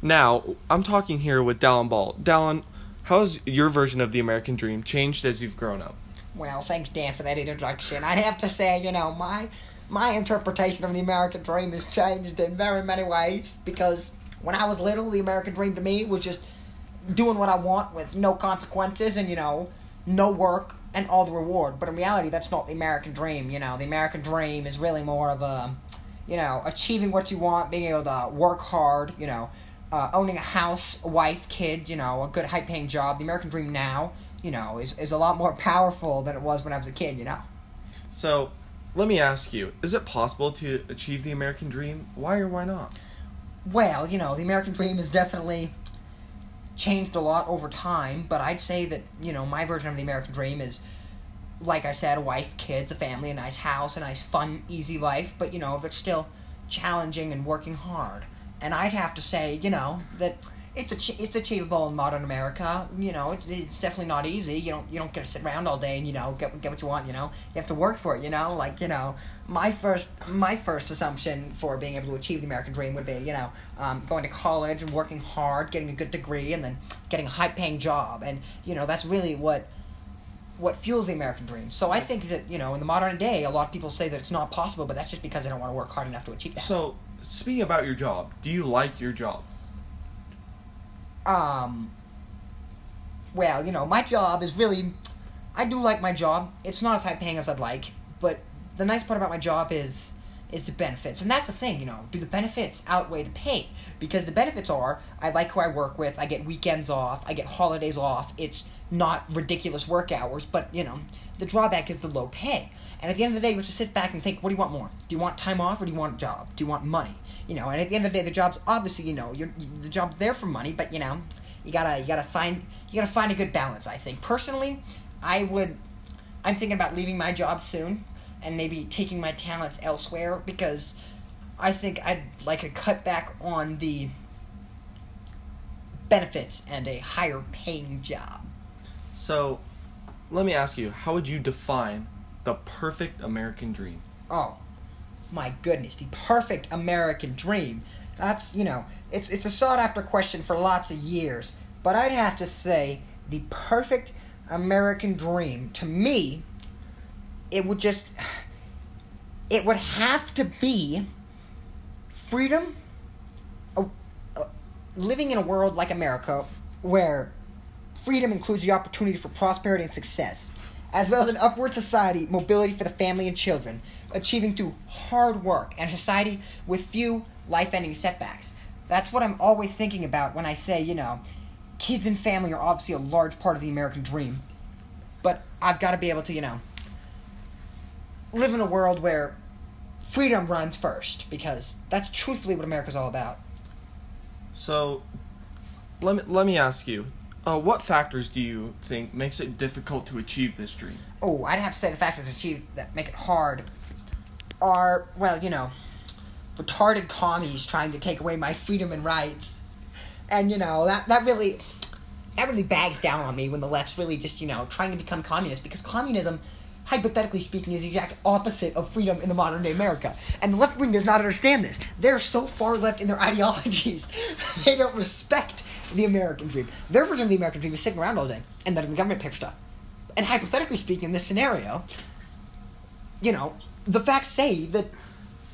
Now, I'm talking here with Dallin Ball. Dallin, how's your version of the American dream changed as you've grown up? Well, thanks, Dan, for that introduction. I'd have to say, you know, my my interpretation of the American dream has changed in very many ways because when I was little, the American dream to me was just doing what I want with no consequences and, you know, no work and all the reward. But in reality, that's not the American dream. You know, the American dream is really more of a, you know, achieving what you want, being able to work hard, you know, uh, owning a house, a wife, kids, you know, a good high paying job. The American dream now, you know, is, is a lot more powerful than it was when I was a kid, you know. So, let me ask you is it possible to achieve the American dream? Why or why not? Well, you know, the American dream has definitely changed a lot over time, but I'd say that, you know, my version of the American dream is, like I said, a wife, kids, a family, a nice house, a nice, fun, easy life, but, you know, that's still challenging and working hard. And I'd have to say, you know, that it's ach- it's achievable in modern America. You know, it's, it's definitely not easy. You don't you don't get to sit around all day and you know get get what you want. You know, you have to work for it. You know, like you know, my first my first assumption for being able to achieve the American dream would be you know um, going to college and working hard, getting a good degree, and then getting a high paying job. And you know, that's really what what fuels the American dream. So I think that you know in the modern day, a lot of people say that it's not possible, but that's just because they don't want to work hard enough to achieve that. So, speaking about your job, do you like your job? um well you know my job is really i do like my job it's not as high paying as i'd like but the nice part about my job is is the benefits. And that's the thing you know do the benefits outweigh the pay? Because the benefits are i like who i work with i get weekends off i get holidays off it's not ridiculous work hours but you know the drawback is the low pay. And at the end of the day you have to sit back and think what do you want more? Do you want time off or do you want a job? Do you want money? You know and at the end of the day the job's obviously you know you, the job's there for money but you know you gotta you gotta find you gotta find a good balance i think. Personally i would i'm thinking about leaving my job soon and maybe taking my talents elsewhere because i think i'd like a cutback on the benefits and a higher paying job So, let me ask you, how would you define the perfect American dream? Oh, my goodness, the perfect American dream. That's, you know, it's it's a sought after question for lots of years, but I'd have to say the perfect American dream to me it would just it would have to be freedom uh, uh, living in a world like America where freedom includes the opportunity for prosperity and success as well as an upward society, mobility for the family and children, achieving through hard work, and a society with few life ending setbacks. That's what I'm always thinking about when I say, you know, kids and family are obviously a large part of the American dream. But I've got to be able to, you know, live in a world where freedom runs first, because that's truthfully what America's all about. So, let me let me ask you, uh, what factors do you think makes it difficult to achieve this dream? Oh, I'd have to say the factors that achieve that make it hard are well, you know, retarded commies trying to take away my freedom and rights, and you know that that really that really bags down on me when the left's really just you know trying to become communist because communism. Hypothetically speaking, is the exact opposite of freedom in the modern day America. And the left wing does not understand this. They're so far left in their ideologies, they don't respect the American dream. Their version of the American dream is sitting around all day and letting the government pay for stuff. And hypothetically speaking, in this scenario, you know, the facts say that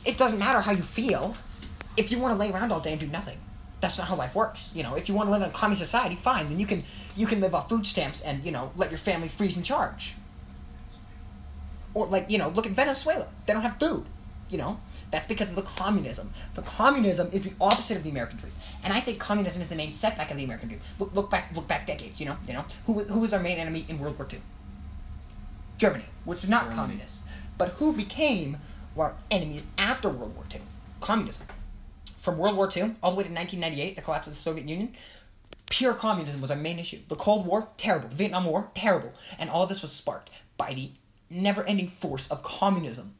it doesn't matter how you feel if you want to lay around all day and do nothing. That's not how life works. You know, if you want to live in a communist society, fine. Then you can you can live off food stamps and you know let your family freeze and charge. Or like you know, look at Venezuela. They don't have food. You know, that's because of the communism. The communism is the opposite of the American dream, and I think communism is the main setback of the American dream. Look, look back, look back decades. You know, you know who was who was our main enemy in World War II? Germany, which was not Germany. communist, but who became our enemies after World War II? Communism. From World War II all the way to 1998, the collapse of the Soviet Union, pure communism was our main issue. The Cold War, terrible. The Vietnam War, terrible. And all this was sparked by the never-ending force of communism.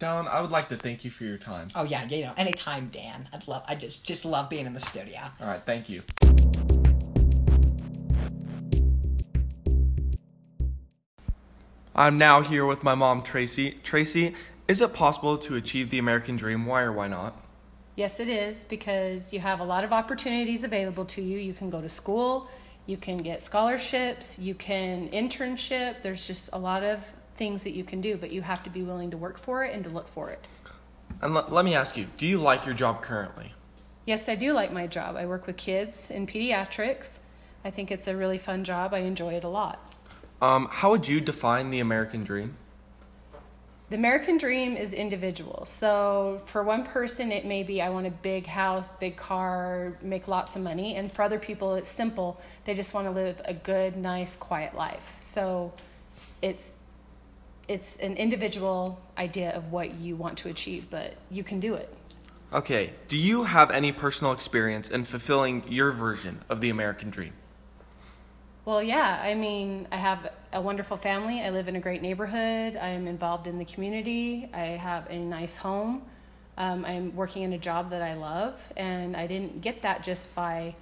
Dallin, I would like to thank you for your time. Oh yeah, you know, anytime, Dan. I'd love. I just just love being in the studio. All right, thank you. I'm now here with my mom, Tracy. Tracy, is it possible to achieve the American dream? Why or why not? Yes, it is because you have a lot of opportunities available to you. You can go to school, you can get scholarships, you can internship. There's just a lot of things that you can do, but you have to be willing to work for it and to look for it. And l- let me ask you, do you like your job currently? Yes, I do like my job. I work with kids in pediatrics. I think it's a really fun job. I enjoy it a lot. Um, how would you define the American dream? The American dream is individual. So for one person, it may be I want a big house, big car, make lots of money. And for other people, it's simple. They just want to live a good, nice, quiet life. So it's it's an individual idea of what you want to achieve, but you can do it. Okay, do you have any personal experience in fulfilling your version of the American dream? Well, yeah. I mean, I have a wonderful family. I live in a great neighborhood. I'm involved in the community. I have a nice home. Um, I'm working in a job that I love, and I didn't get that just by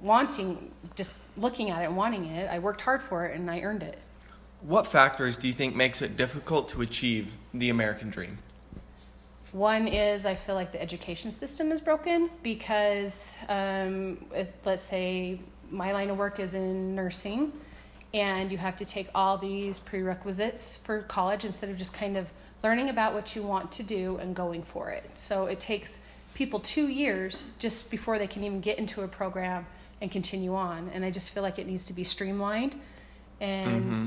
wanting, just looking at it and wanting it. I worked hard for it, and I earned it. What factors do you think makes it difficult to achieve the American dream? One is I feel like the education system is broken because, um, if let's say my line of work is in nursing, and you have to take all these prerequisites for college instead of just kind of learning about what you want to do and going for it. So it takes people two years just before they can even get into a program and continue on. And I just feel like it needs to be streamlined. And Mm-hmm.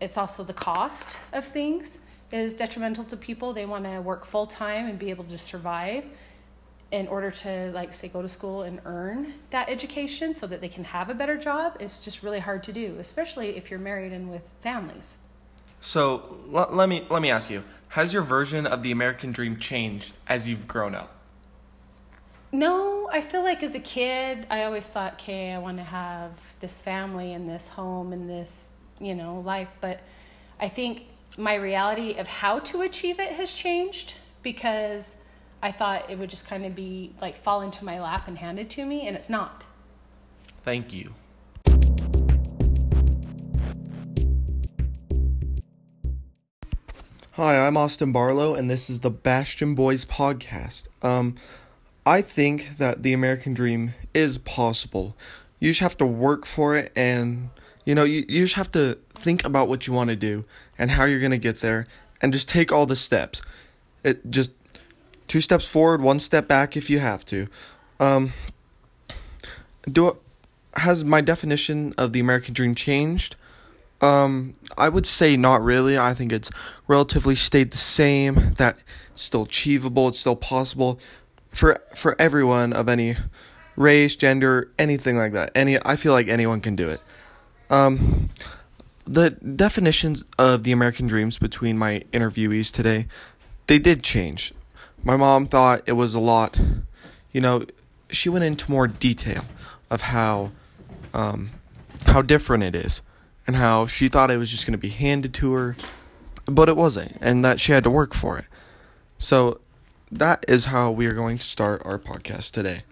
it's also the cost of things is detrimental to people. They want to work full time and be able to survive in order to like say go to school and earn that education so that they can have a better job. It's just really hard to do, especially if you're married and with families. So l- let me let me ask you: Has your version of the American dream changed as you've grown up? No, I feel like as a kid, I always thought, okay, I want to have this family and this home and this, you know, life. But I think my reality of how to achieve it has changed because I thought it would just kind of be like fall into my lap and handed to me, and it's not. Thank you. Hi, I'm Austin Barlow, and this is the Bastion Boys podcast. Um, I think that the American dream is possible. You just have to work for it, and you know, you, you just have to think about what you want to do and how you're gonna get there, and just take all the steps. It just two steps forward, one step back if you have to. Um, do has my definition of the American dream changed? Um, I would say not really. I think it's relatively stayed the same. That it's still achievable. It's still possible for for everyone of any race, gender, anything like that. Any, I feel like anyone can do it. Um, the definitions of the American dreams between my interviewees today, they did change. My mom thought it was a lot. You know, she went into more detail of how um, how different it is and how she thought it was just going to be handed to her but it wasn't and that she had to work for it so that is how we are going to start our podcast today